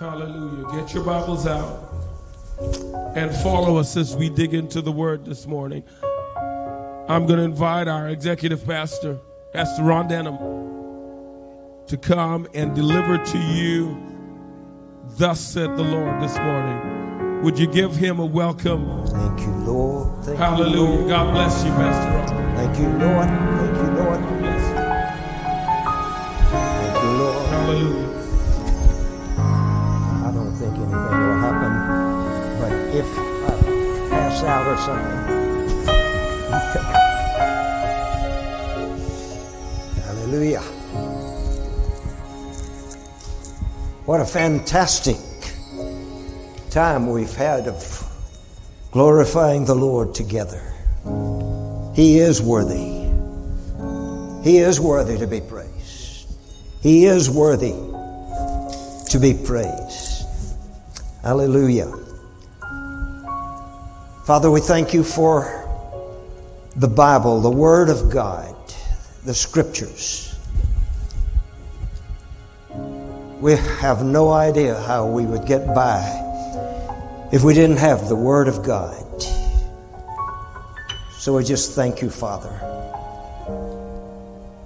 Hallelujah. Get your Bibles out and follow us as we dig into the word this morning. I'm going to invite our executive pastor, Pastor Ron Denham, to come and deliver to you, Thus said the Lord this morning. Would you give him a welcome? Thank you, Lord. Thank Hallelujah. You, Lord. God bless you, Pastor Ron. Thank you, Lord. Thank you, Lord. Thank you. Lord. Hallelujah. If I pass out or something. Hallelujah. What a fantastic time we've had of glorifying the Lord together. He is worthy. He is worthy to be praised. He is worthy to be praised. Hallelujah. Father, we thank you for the Bible, the Word of God, the Scriptures. We have no idea how we would get by if we didn't have the Word of God. So we just thank you, Father.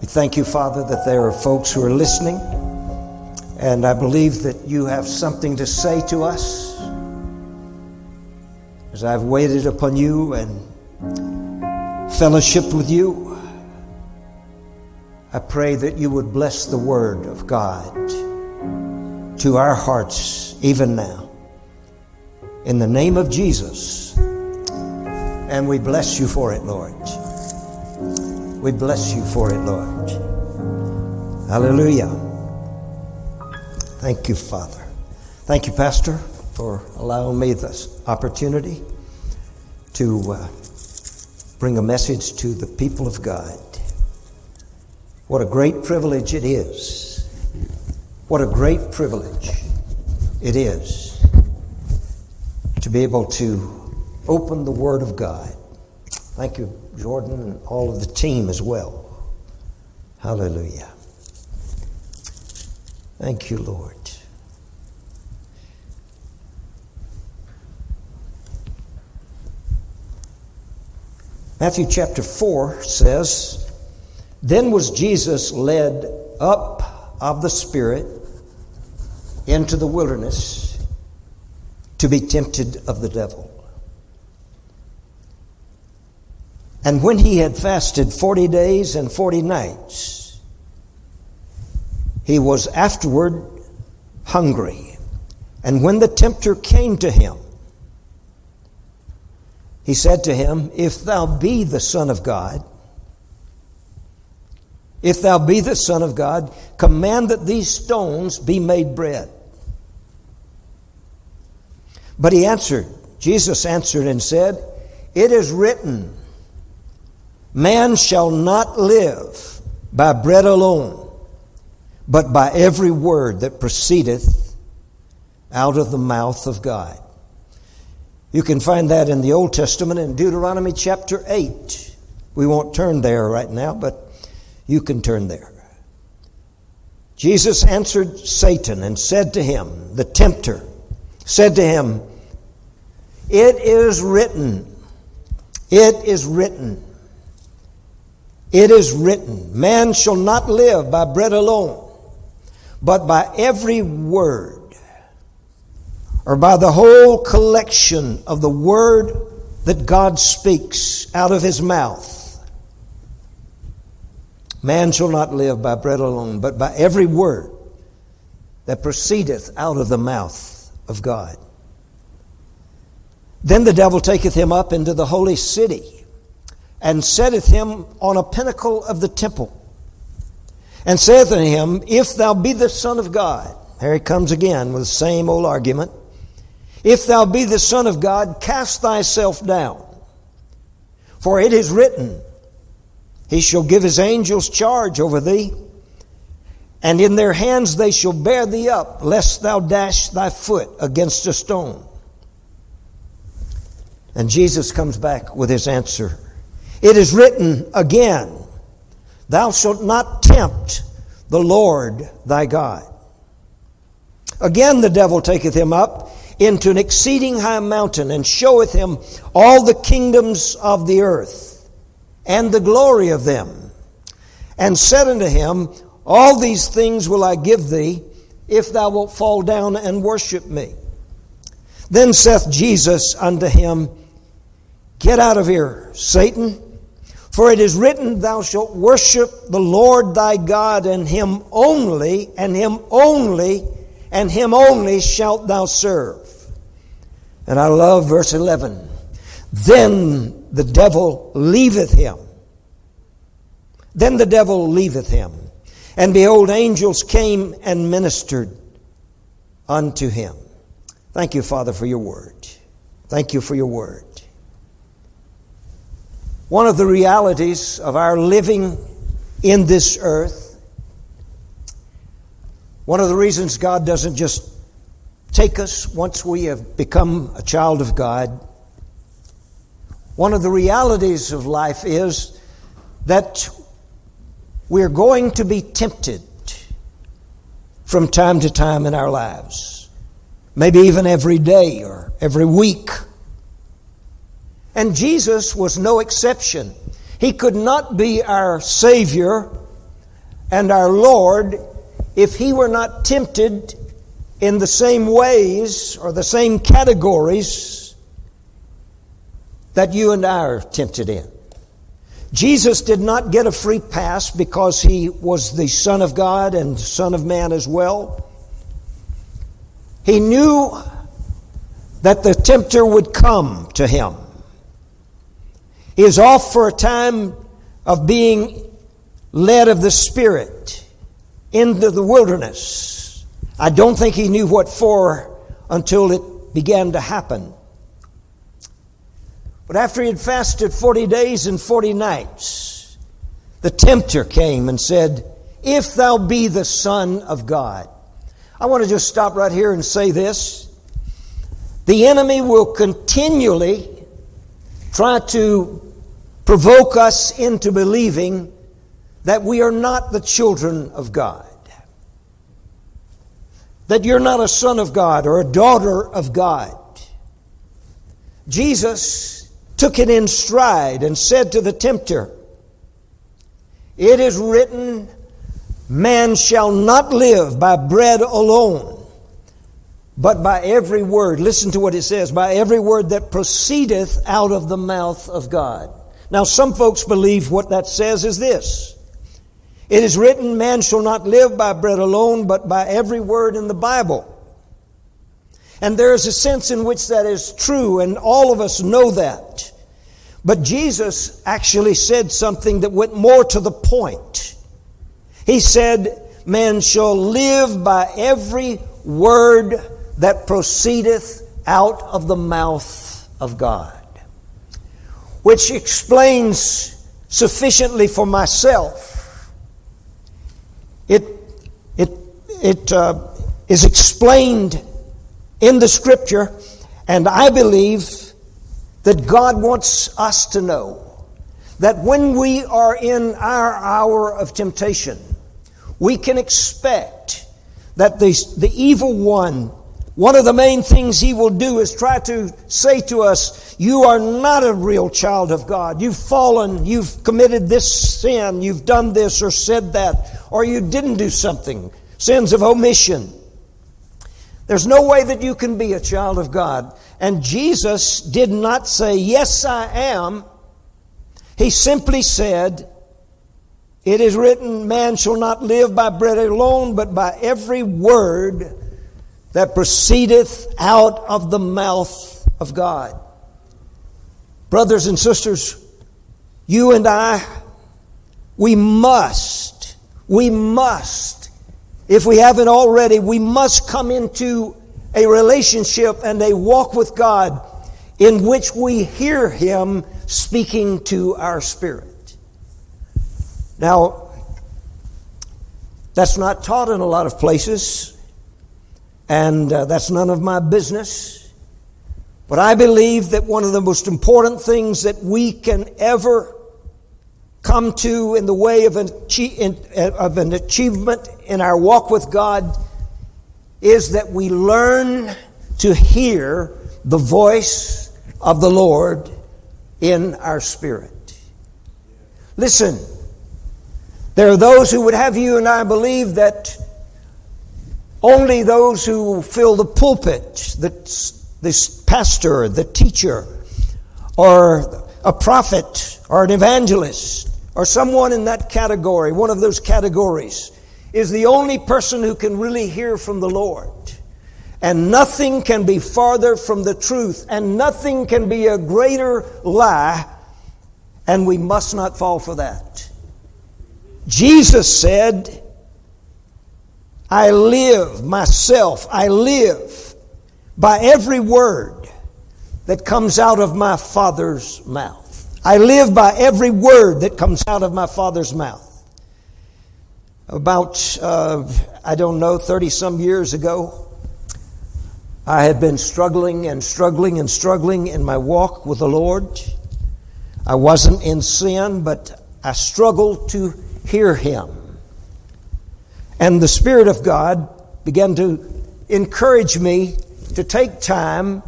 We thank you, Father, that there are folks who are listening. And I believe that you have something to say to us. As I've waited upon you and fellowshiped with you, I pray that you would bless the word of God to our hearts even now. In the name of Jesus. And we bless you for it, Lord. We bless you for it, Lord. Hallelujah. Thank you, Father. Thank you, Pastor, for allowing me this opportunity to uh, bring a message to the people of God. What a great privilege it is. What a great privilege it is to be able to open the Word of God. Thank you, Jordan, and all of the team as well. Hallelujah. Thank you, Lord. Matthew chapter 4 says, Then was Jesus led up of the Spirit into the wilderness to be tempted of the devil. And when he had fasted 40 days and 40 nights, he was afterward hungry. And when the tempter came to him, he said to him, If thou be the Son of God, if thou be the Son of God, command that these stones be made bread. But he answered, Jesus answered and said, It is written, Man shall not live by bread alone, but by every word that proceedeth out of the mouth of God. You can find that in the Old Testament in Deuteronomy chapter 8. We won't turn there right now, but you can turn there. Jesus answered Satan and said to him, the tempter, said to him, It is written, it is written, it is written, man shall not live by bread alone, but by every word or by the whole collection of the word that God speaks out of his mouth. Man shall not live by bread alone, but by every word that proceedeth out of the mouth of God. Then the devil taketh him up into the holy city and setteth him on a pinnacle of the temple and saith unto him, If thou be the Son of God, here he comes again with the same old argument. If thou be the Son of God, cast thyself down. For it is written, He shall give His angels charge over thee, and in their hands they shall bear thee up, lest thou dash thy foot against a stone. And Jesus comes back with his answer. It is written again, Thou shalt not tempt the Lord thy God. Again the devil taketh him up into an exceeding high mountain and showeth him all the kingdoms of the earth and the glory of them. And said unto him, All these things will I give thee if thou wilt fall down and worship me. Then saith Jesus unto him, Get out of here, Satan. For it is written, Thou shalt worship the Lord thy God, and him only, and him only, and him only shalt thou serve. And I love verse 11. Then the devil leaveth him. Then the devil leaveth him. And behold, angels came and ministered unto him. Thank you, Father, for your word. Thank you for your word. One of the realities of our living in this earth, one of the reasons God doesn't just take us once we have become a child of God, one of the realities of life is that we're going to be tempted from time to time in our lives, maybe even every day or every week. And Jesus was no exception. He could not be our Savior and our Lord if he were not tempted in the same ways or the same categories that you and I are tempted in. Jesus did not get a free pass because he was the Son of God and Son of Man as well. He knew that the tempter would come to him. He is off for a time of being led of the Spirit into the wilderness. I don't think he knew what for until it began to happen. But after he had fasted 40 days and 40 nights, the tempter came and said, If thou be the Son of God. I want to just stop right here and say this. The enemy will continually try to provoke us into believing that we are not the children of God. That you're not a son of God or a daughter of God. Jesus took it in stride and said to the tempter, It is written, Man shall not live by bread alone, but by every word. Listen to what it says by every word that proceedeth out of the mouth of God. Now, some folks believe what that says is this It is written, Man shall not live by bread alone, but by every word in the Bible. And there is a sense in which that is true, and all of us know that. But Jesus actually said something that went more to the point. He said, Man shall live by every word that proceedeth out of the mouth of God. Which explains sufficiently for myself. It, it, it uh, is explained in the scripture, and I believe that God wants us to know that when we are in our hour of temptation, we can expect that the, the evil one, one of the main things he will do is try to say to us, You are not a real child of God. You've fallen, you've committed this sin, you've done this or said that, or you didn't do something. Sins of omission. There's no way that you can be a child of God. And Jesus did not say, Yes, I am. He simply said, It is written, Man shall not live by bread alone, but by every word that proceedeth out of the mouth of God. Brothers and sisters, you and I, we must, we must, if we haven't already, we must come into a relationship and a walk with God in which we hear Him speaking to our spirit. Now, that's not taught in a lot of places, and uh, that's none of my business. But I believe that one of the most important things that we can ever come to in the way of an, of an achievement in our walk with God is that we learn to hear the voice of the Lord in our spirit. Listen, there are those who would have you and I believe that only those who fill the pulpit, the, the pastor, the teacher, or a prophet, or an evangelist, or someone in that category, one of those categories, is the only person who can really hear from the Lord. And nothing can be farther from the truth, and nothing can be a greater lie, and we must not fall for that. Jesus said, I live myself, I live by every word that comes out of my Father's mouth. I live by every word that comes out of my Father's mouth. About, uh, I don't know, 30 some years ago, I had been struggling and struggling and struggling in my walk with the Lord. I wasn't in sin, but I struggled to hear Him. And the Spirit of God began to encourage me to take time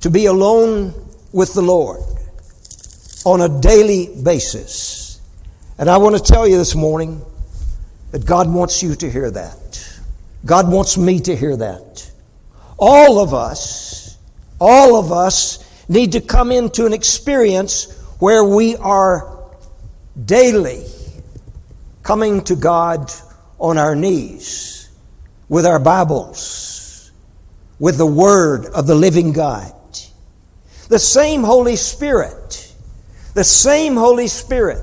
to be alone with the Lord on a daily basis. And I want to tell you this morning that God wants you to hear that. God wants me to hear that. All of us, all of us need to come into an experience where we are daily coming to God on our knees with our Bibles, with the Word of the living God. The same Holy Spirit, the same Holy Spirit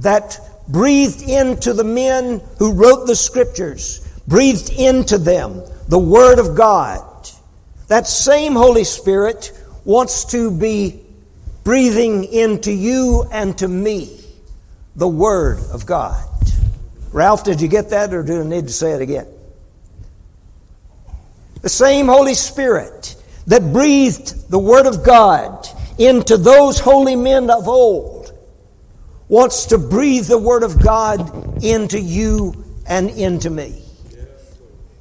that breathed into the men who wrote the Scriptures, breathed into them the Word of God. That same Holy Spirit wants to be breathing into you and to me the Word of God. Ralph, did you get that or do I need to say it again? The same Holy Spirit that breathed the Word of God into those holy men of old wants to breathe the Word of God into you and into me.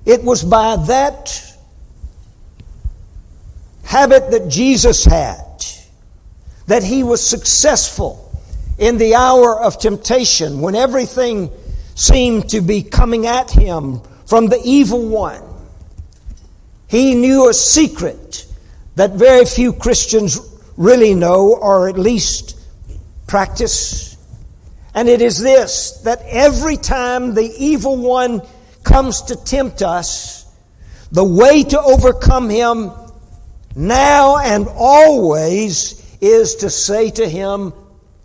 It was by that habit that Jesus had that he was successful in the hour of temptation when everything seemed to be coming at him from the evil one. He knew a secret that very few Christians really know or at least practice. And it is this that every time the evil one comes to tempt us, the way to overcome him now and always is to say to him,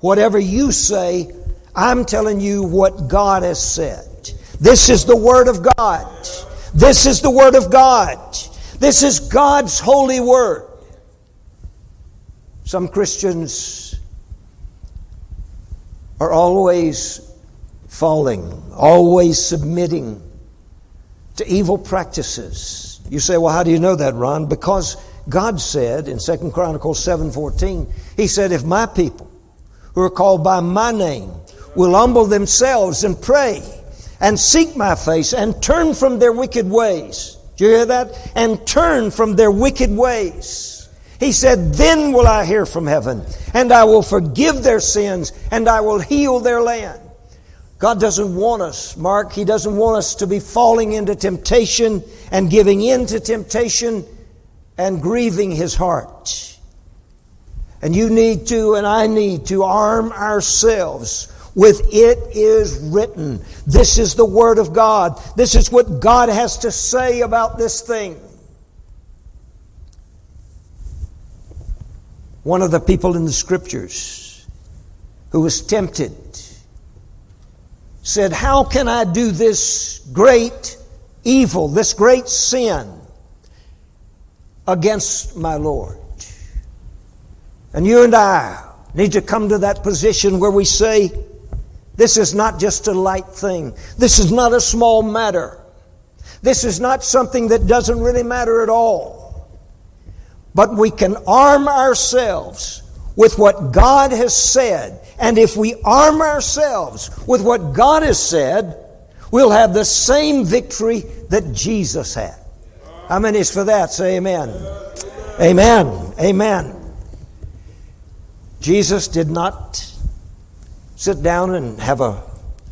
whatever you say, I'm telling you what God has said. This is the Word of God. This is the Word of God. This is God's holy Word. Some Christians are always falling, always submitting to evil practices. You say, well, how do you know that, Ron? Because God said in 2 Chronicles 7:14, He said, if my people who are called by my name will humble themselves and pray and seek my face and turn from their wicked ways. Do you hear that? And turn from their wicked ways. He said, Then will I hear from heaven, and I will forgive their sins, and I will heal their land. God doesn't want us, Mark, He doesn't want us to be falling into temptation and giving in to temptation and grieving His heart. And you need to, and I need to arm ourselves with it is written. This is the Word of God. This is what God has to say about this thing. One of the people in the Scriptures who was tempted said, How can I do this great evil, this great sin against my Lord? And you and I need to come to that position where we say, this is not just a light thing. This is not a small matter. This is not something that doesn't really matter at all. But we can arm ourselves with what God has said. And if we arm ourselves with what God has said, we'll have the same victory that Jesus had. How many is for that? Say amen. Amen. Amen. Jesus did not sit down and have a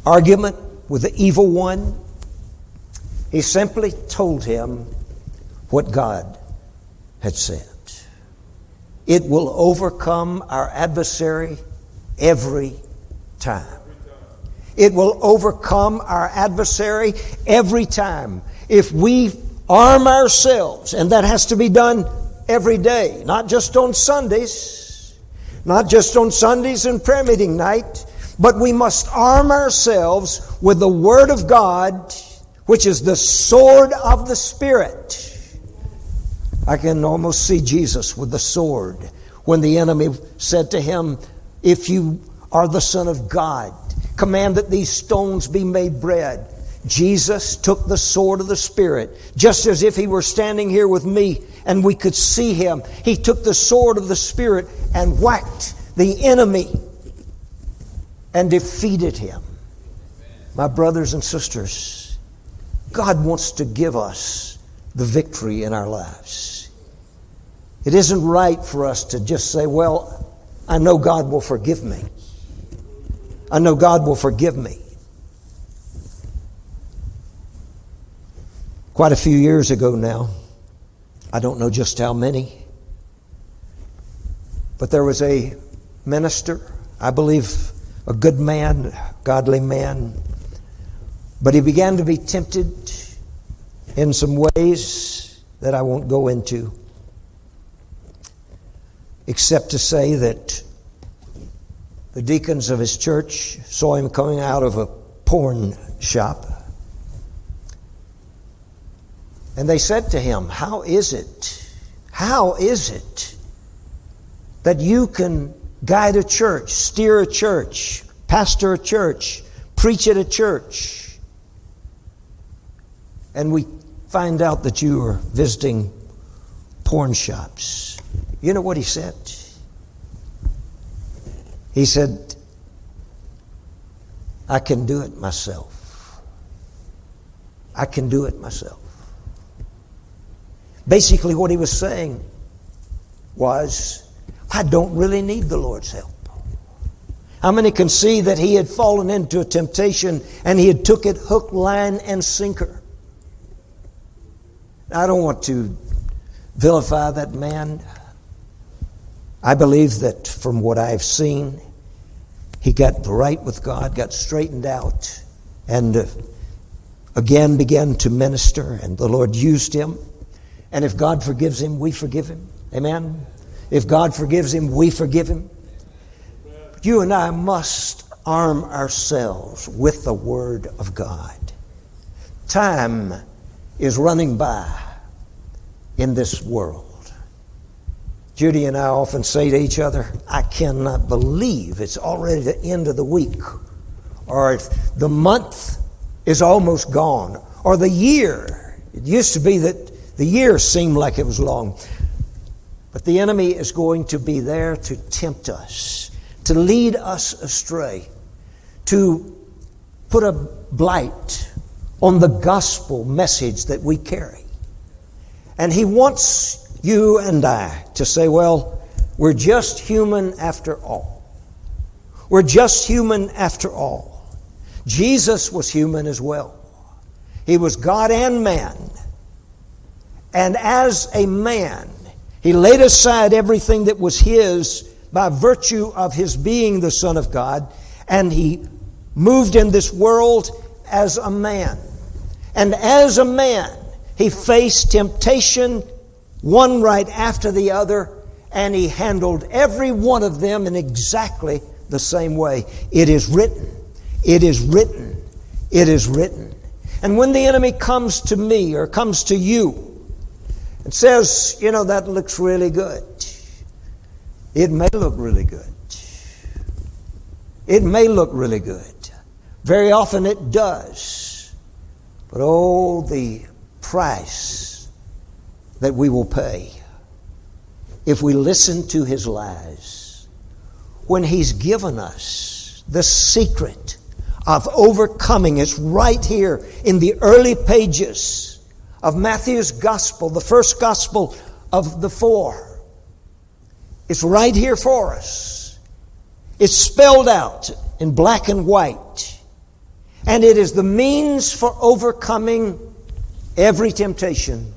argument with the evil one. He simply told him what God had said. It will overcome our adversary every time. It will overcome our adversary every time if we arm ourselves, and that has to be done every day, not just on Sundays, not just on Sundays and prayer meeting night, but we must arm ourselves with the Word of God, which is the sword of the Spirit. I can almost see Jesus with the sword when the enemy said to him, If you are the Son of God, command that these stones be made bread. Jesus took the sword of the Spirit, just as if he were standing here with me and we could see him. He took the sword of the Spirit and whacked the enemy and defeated him. My brothers and sisters, God wants to give us the victory in our lives. It isn't right for us to just say, Well, I know God will forgive me. I know God will forgive me. Quite a few years ago now, I don't know just how many, but there was a minister, I believe a good man, a godly man, but he began to be tempted in some ways that I won't go into, except to say that the deacons of his church saw him coming out of a porn shop. And they said to him, How is it? How is it that you can guide a church, steer a church, pastor a church, preach at a church, and we find out that you are visiting porn shops? You know what he said? He said, I can do it myself. I can do it myself. Basically, what he was saying was, I don't really need the Lord's help. How many can see that he had fallen into a temptation and he had took it hook, line, and sinker? I don't want to vilify that man. I believe that from what I've seen, he got right with God, got straightened out, and uh, again began to minister, and the Lord used him. And if God forgives him, we forgive him. Amen. If God forgives him, we forgive him. You and I must arm ourselves with the Word of God. Time is running by in this world. Judy and I often say to each other, I cannot believe it's already the end of the week, or the month is almost gone, or the year. It used to be that the year seemed like it was long. But the enemy is going to be there to tempt us, to lead us astray, to put a blight on the gospel message that we carry. And he wants you and I to say, well, we're just human after all. We're just human after all. Jesus was human as well. He was God and man. And as a man, he laid aside everything that was his by virtue of his being the Son of God, and he moved in this world as a man. And as a man, he faced temptation one right after the other, and he handled every one of them in exactly the same way. It is written. It is written. It is written. And when the enemy comes to me or comes to you and says, you know, that looks really good, it may look really good. It may look really good. Very often it does. But oh, the price that we will pay if we listen to his lies when he's given us the secret of overcoming. It's right here in the early pages of Matthew's gospel, the first gospel of the four. It's right here for us. It's spelled out in black and white. And it is the means for overcoming every temptation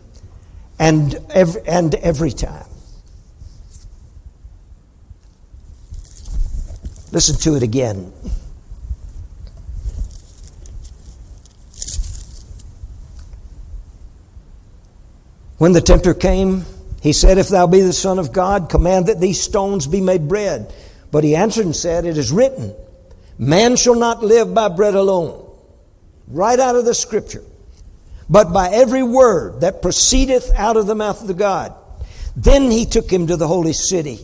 and every, and every time. Listen to it again. When the tempter came, he said, If thou be the Son of God, command that these stones be made bread. But he answered and said, It is written, Man shall not live by bread alone. Right out of the scripture. But by every word that proceedeth out of the mouth of the God. Then he took him to the holy city.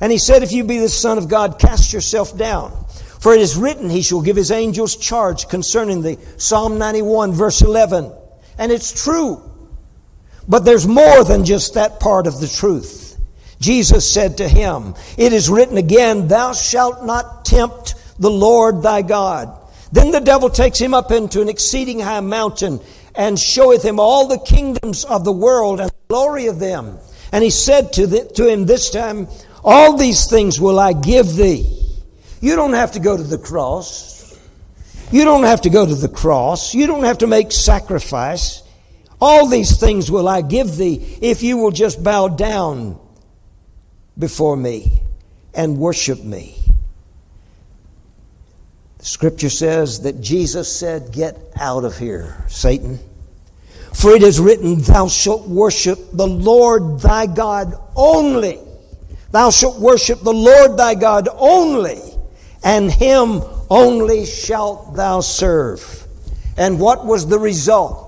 And he said, If you be the Son of God, cast yourself down. For it is written, He shall give His angels charge concerning thee. Psalm 91, verse 11. And it's true. But there's more than just that part of the truth. Jesus said to him, It is written again, Thou shalt not tempt the Lord thy God. Then the devil takes him up into an exceeding high mountain and showeth him all the kingdoms of the world and the glory of them. And he said to, the, to him this time, All these things will I give thee. You don't have to go to the cross. You don't have to go to the cross. You don't have to make sacrifice. All these things will I give thee if you will just bow down before me and worship me. The scripture says that Jesus said, Get out of here, Satan. For it is written, Thou shalt worship the Lord thy God only. Thou shalt worship the Lord thy God only, and him only shalt thou serve. And what was the result?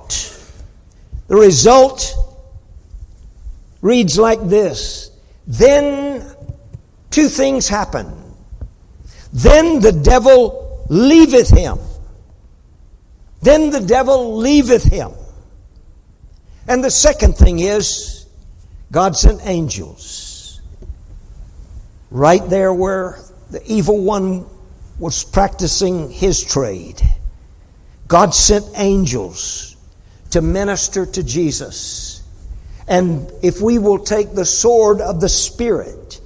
The result reads like this Then two things happen. Then the devil leaveth him. Then the devil leaveth him. And the second thing is, God sent angels. Right there where the evil one was practicing his trade. God sent angels to minister to Jesus. And if we will take the sword of the Spirit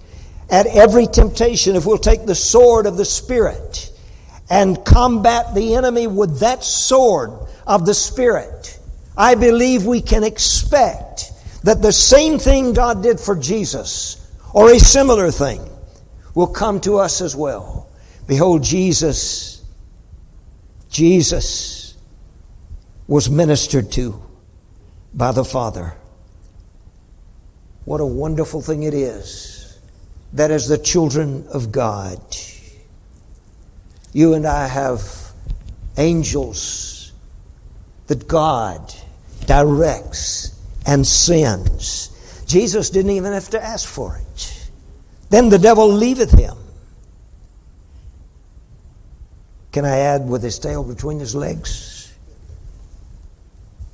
at every temptation, if we'll take the sword of the Spirit and combat the enemy with that sword of the Spirit, I believe we can expect that the same thing God did for Jesus, or a similar thing, will come to us as well. Behold, Jesus, Jesus was ministered to by the Father. What a wonderful thing it is that as the children of God, you and I have angels that God directs and sends. Jesus didn't even have to ask for it. Then the devil leaveth him. Can I add with his tail between his legs?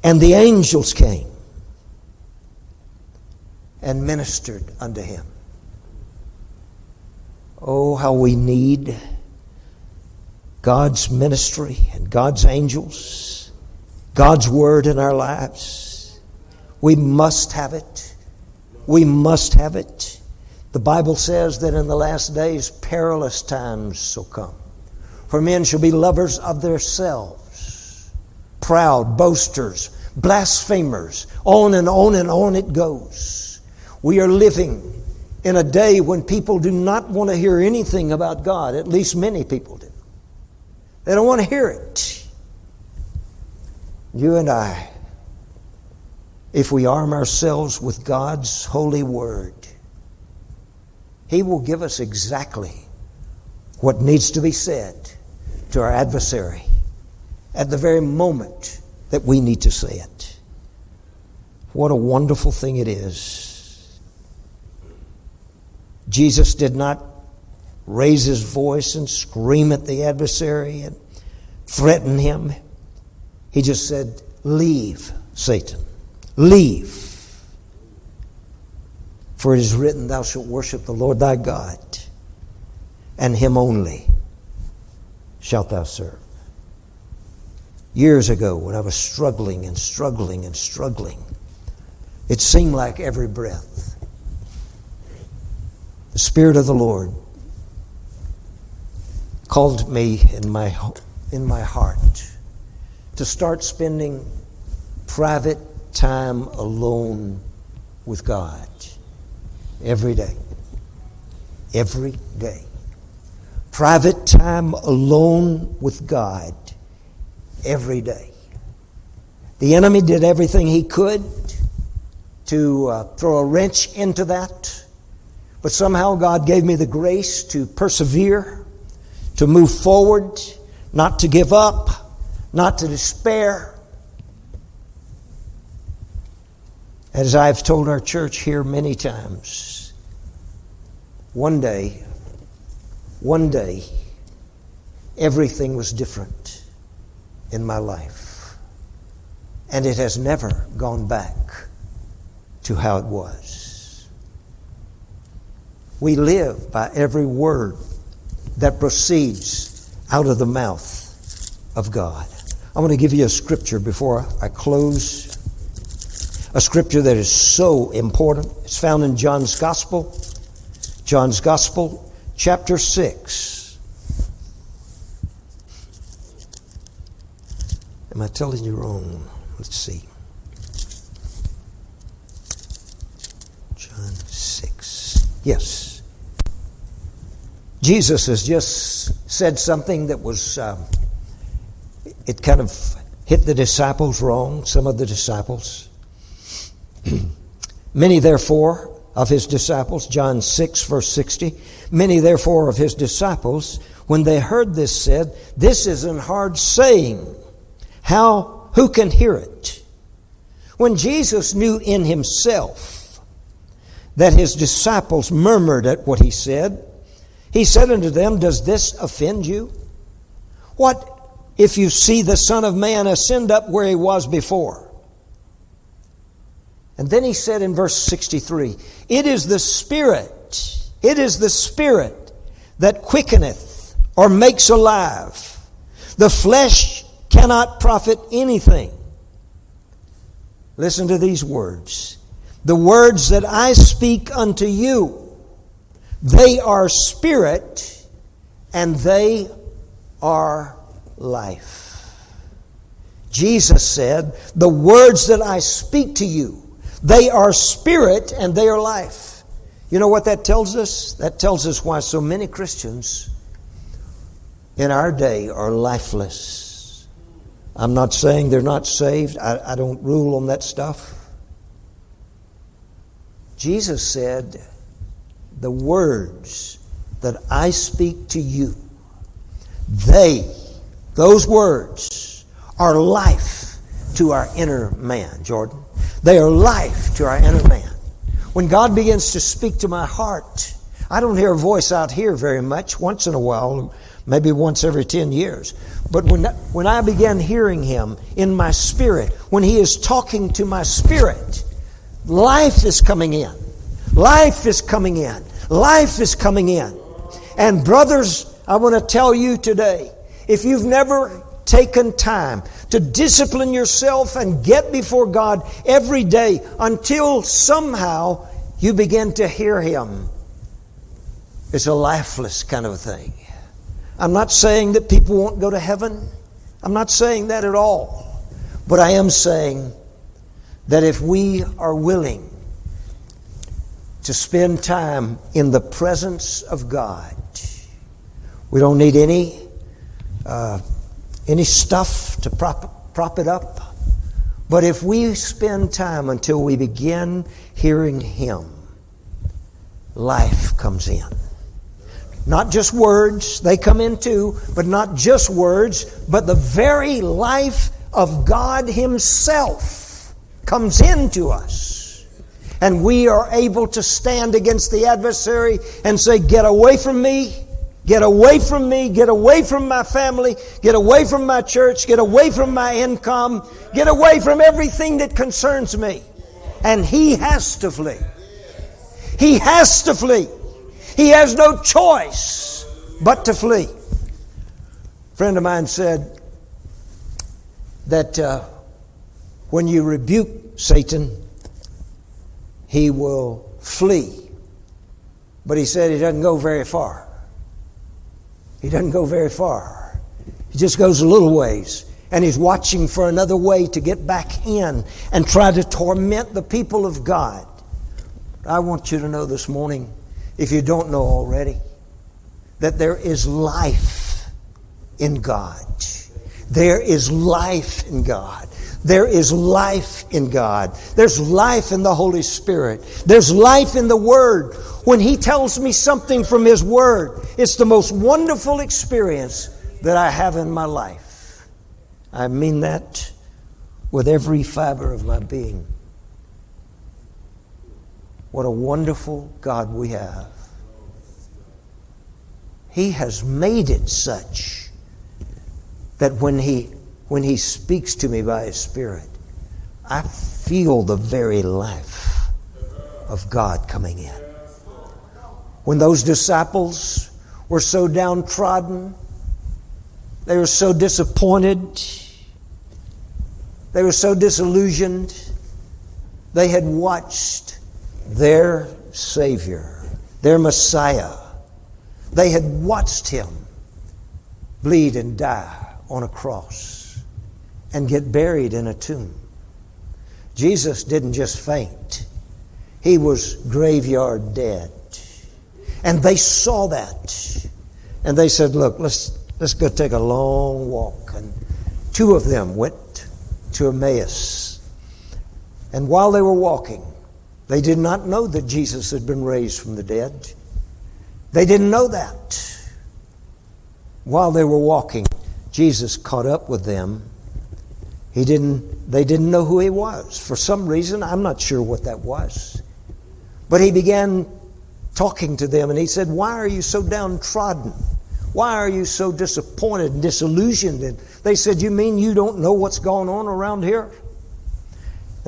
And the angels came and ministered unto him. Oh, how we need God's ministry and God's angels, God's word in our lives. We must have it. We must have it. The Bible says that in the last days perilous times shall come. For men shall be lovers of themselves proud, boasters, blasphemers. On and on and on it goes. We are living in a day when people do not want to hear anything about God. At least many people do. They don't want to hear it. You and I, if we arm ourselves with God's holy word, He will give us exactly what needs to be said to our adversary at the very moment that we need to say it. What a wonderful thing it is. Jesus did not raise his voice and scream at the adversary and threaten him. He just said, Leave, Satan. Leave. For it is written, Thou shalt worship the Lord thy God, and him only shalt thou serve. Years ago when I was struggling and struggling and struggling. It seemed like every breath. The Spirit of the Lord called me in my, in my heart to start spending private time alone with God every day. Every day. Private time alone with God every day. The enemy did everything he could to uh, throw a wrench into that, but somehow God gave me the grace to persevere, to move forward, not to give up, not to despair. As I've told our church here many times, one day, one day, everything was different in my life. And it has never gone back to how it was. We live by every word that proceeds out of the mouth of God. I want to give you a scripture before I close. A scripture that is so important. It's found in John's Gospel. John's Gospel, chapter 6. Am I telling you wrong? Let's see. John 6. Yes. Jesus has just said something that was, uh, it kind of hit the disciples wrong, some of the disciples. Many, therefore, of his disciples, John 6, verse 60, many, therefore, of his disciples, when they heard this, said, This is an hard saying. How, who can hear it? When Jesus knew in himself that his disciples murmured at what he said, he said unto them, Does this offend you? What if you see the Son of Man ascend up where he was before? And then he said in verse 63, It is the Spirit, it is the Spirit that quickeneth or makes alive. The flesh cannot profit anything. Listen to these words. The words that I speak unto you, they are spirit and they are life. Jesus said, The words that I speak to you, they are spirit and they are life. You know what that tells us? That tells us why so many Christians in our day are lifeless. I'm not saying they're not saved. I, I don't rule on that stuff. Jesus said, The words that I speak to you, they, those words, are life to our inner man, Jordan. They are life to our inner man. When God begins to speak to my heart, I don't hear a voice out here very much. Once in a while, maybe once every 10 years. But when, when I began hearing him in my spirit, when he is talking to my spirit, life is coming in. Life is coming in. Life is coming in. And brothers, I want to tell you today, if you've never taken time to discipline yourself and get before God every day until somehow you begin to hear Him, it's a lifeless kind of thing. I'm not saying that people won't go to heaven. I'm not saying that at all. But I am saying that if we are willing to spend time in the presence of God, we don't need any uh, any stuff to prop, prop it up. But if we spend time until we begin hearing Him, life comes in. Not just words, they come in too, but not just words, but the very life of God Himself comes into us. And we are able to stand against the adversary and say, Get away from me, get away from me, get away from my family, get away from my church, get away from my income, get away from everything that concerns me. And He has to flee. He has to flee. He has no choice but to flee. A friend of mine said, that uh, when you rebuke Satan, he will flee. But he said he doesn't go very far. He doesn't go very far. He just goes a little ways. And he's watching for another way to get back in and try to torment the people of God. I want you to know this morning, if you don't know already, that there is life in God. There is life in God. There is life in God. There's life in the Holy Spirit. There's life in the Word. When He tells me something from His Word, it's the most wonderful experience that I have in my life. I mean that with every fiber of my being. What a wonderful God we have. He has made it such that when He when He speaks to me by His Spirit, I feel the very life of God coming in. When those disciples were so downtrodden, they were so disappointed, they were so disillusioned, they had watched their Savior, their Messiah, they had watched Him bleed and die on a cross and get buried in a tomb. Jesus didn't just faint, he was graveyard dead. And they saw that. And they said, Look, let's, let's go take a long walk. And two of them went to Emmaus. And while they were walking, they did not know that Jesus had been raised from the dead. They didn't know that. While they were walking, Jesus caught up with them he didn't, they didn't know who he was. For some reason, I'm not sure what that was. But he began talking to them and he said, Why are you so downtrodden? Why are you so disappointed and disillusioned? And they said, You mean you don't know what's going on around here?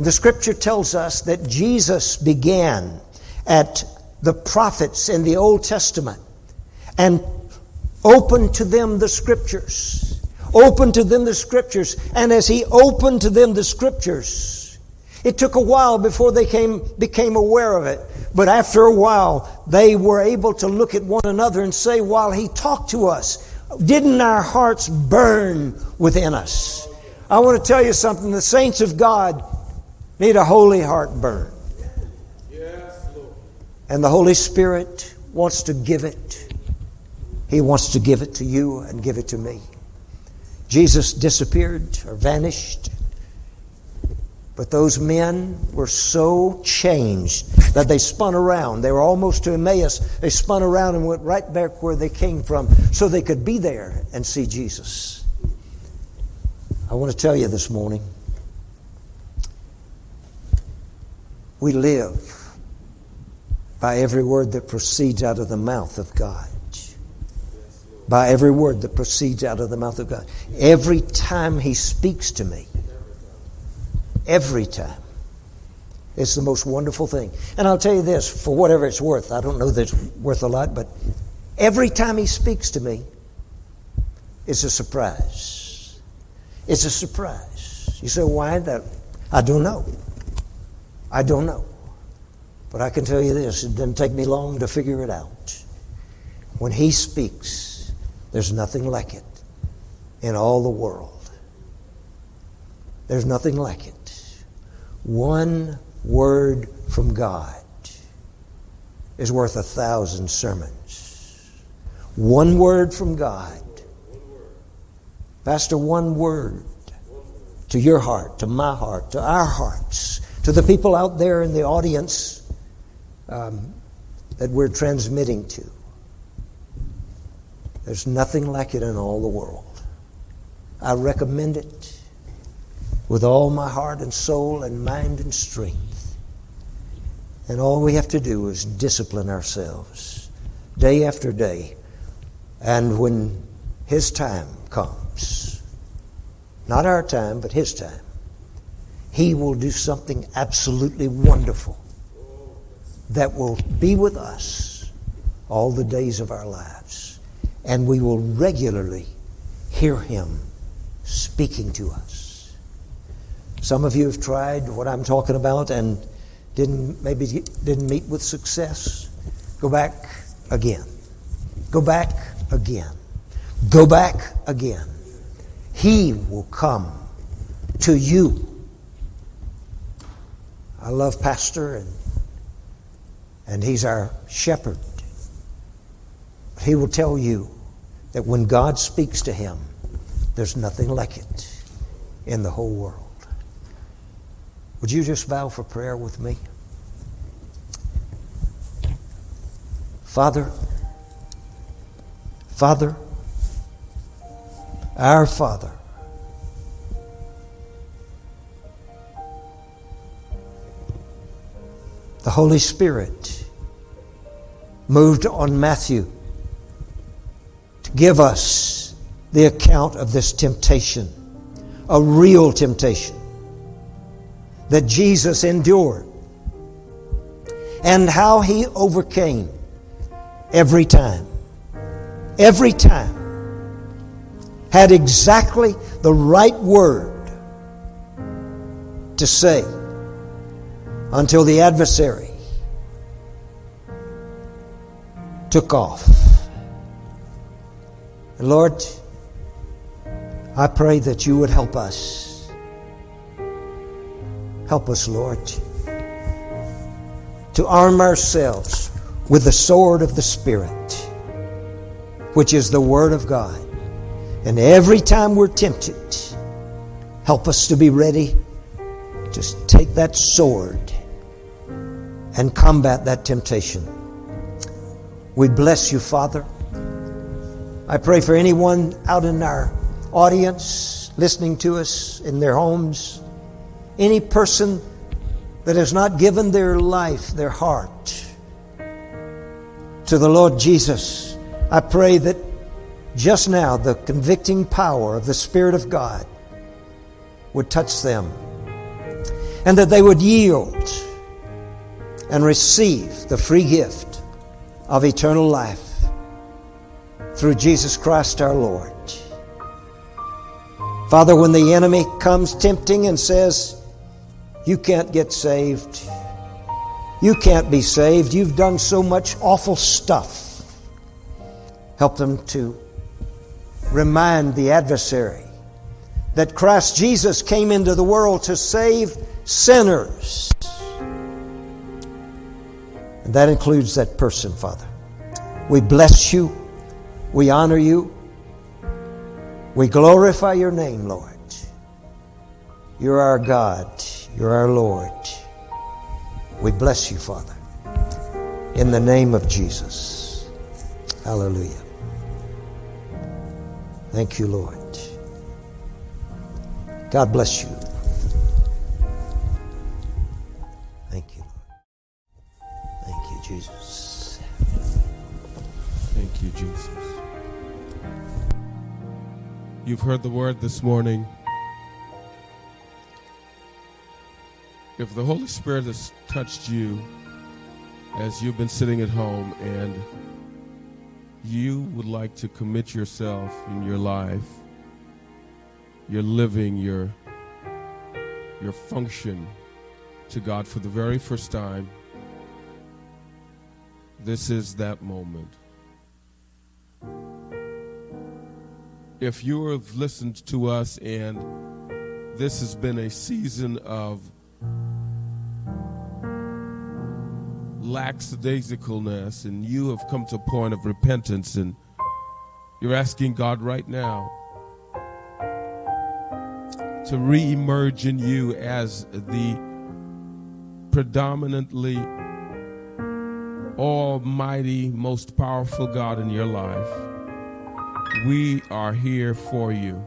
And the scripture tells us that Jesus began at the prophets in the Old Testament and opened to them the scriptures opened to them the scriptures. And as he opened to them the scriptures, it took a while before they came, became aware of it. But after a while, they were able to look at one another and say, while he talked to us, didn't our hearts burn within us? I want to tell you something. The saints of God need a holy heart burn. And the Holy Spirit wants to give it. He wants to give it to you and give it to me. Jesus disappeared or vanished. But those men were so changed that they spun around. They were almost to Emmaus. They spun around and went right back where they came from so they could be there and see Jesus. I want to tell you this morning we live by every word that proceeds out of the mouth of God by every word that proceeds out of the mouth of God. Every time He speaks to me, every time, it's the most wonderful thing. And I'll tell you this for whatever it's worth, I don't know that it's worth a lot, but every time He speaks to me, it's a surprise. It's a surprise. You say, why that? I don't know. I don't know. But I can tell you this it doesn't take me long to figure it out. When He speaks, there's nothing like it in all the world. There's nothing like it. One word from God is worth a thousand sermons. One word from God. Pastor, one word to your heart, to my heart, to our hearts, to the people out there in the audience um, that we're transmitting to. There's nothing like it in all the world. I recommend it with all my heart and soul and mind and strength. And all we have to do is discipline ourselves day after day. And when His time comes, not our time, but His time, He will do something absolutely wonderful that will be with us all the days of our lives and we will regularly hear him speaking to us. Some of you have tried what I'm talking about and didn't maybe didn't meet with success. Go back again. Go back again. Go back again. He will come to you. I love Pastor and and he's our shepherd. He will tell you that when God speaks to him, there's nothing like it in the whole world. Would you just bow for prayer with me? Father, Father, our Father, the Holy Spirit moved on Matthew to give us the account of this temptation, a real temptation that Jesus endured and how he overcame every time. Every time had exactly the right word to say until the adversary took off. Lord, I pray that you would help us Help us, Lord, to arm ourselves with the sword of the Spirit, which is the Word of God. And every time we're tempted, help us to be ready Just take that sword and combat that temptation. We bless you, Father. I pray for anyone out in our audience listening to us in their homes any person that has not given their life, their heart to the Lord Jesus, I pray that just now the convicting power of the Spirit of God would touch them and that they would yield and receive the free gift of eternal life through Jesus Christ our Lord. Father, when the enemy comes tempting and says, you can't get saved. You can't be saved. You've done so much awful stuff. Help them to remind the adversary that Christ Jesus came into the world to save sinners. And that includes that person, Father. We bless you. We honor you. We glorify your name, Lord. You're our God. You're our Lord. We bless you, Father. In the name of Jesus. Hallelujah. Thank you, Lord. God bless you. You've heard the word this morning. if the Holy Spirit has touched you as you've been sitting at home and you would like to commit yourself in your life, your living, your your function to God for the very first time, this is that moment. If you have listened to us and this has been a season of lackadaisicalness and you have come to a point of repentance and you're asking God right now to re-emerge in you as the predominantly almighty, most powerful God in your life, we are here for you.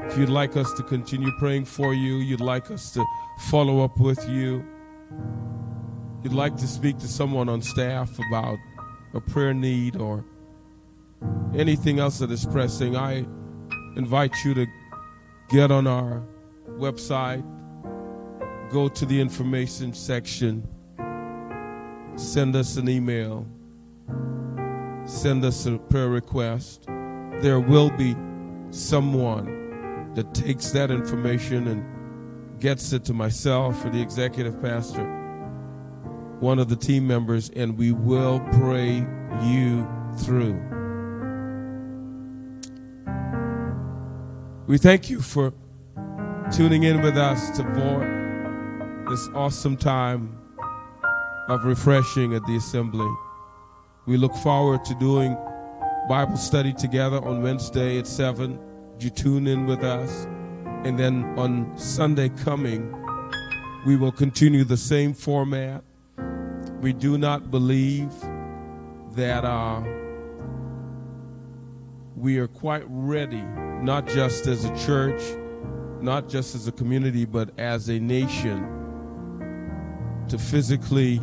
If you'd like us to continue praying for you, you'd like us to follow up with you, you'd like to speak to someone on staff about a prayer need or anything else that is pressing, I invite you to get on our website, go to the information section, send us an email, send us a prayer request. There will be someone that takes that information and gets it to myself or the executive pastor, one of the team members, and we will pray you through. We thank you for tuning in with us to for this awesome time of refreshing at the assembly. We look forward to doing Bible study together on Wednesday at 7. You tune in with us. And then on Sunday coming, we will continue the same format. We do not believe that uh, we are quite ready, not just as a church, not just as a community, but as a nation, to physically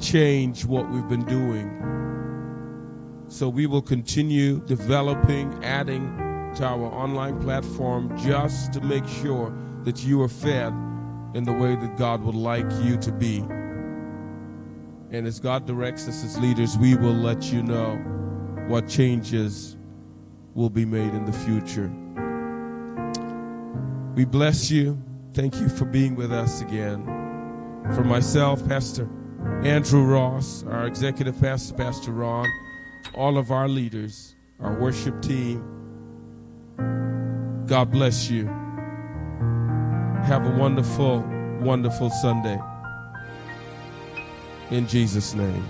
change what we've been doing. So we will continue developing, adding to our online platform just to make sure that you are fed in the way that God would like you to be. And as God directs us as leaders, we will let you know what changes will be made in the future. We bless you. Thank you for being with us again. For myself, Pastor Andrew Ross, our executive pastor, Pastor Ron, all of our leaders, our worship team, God bless you. Have a wonderful, wonderful Sunday. In Jesus' name.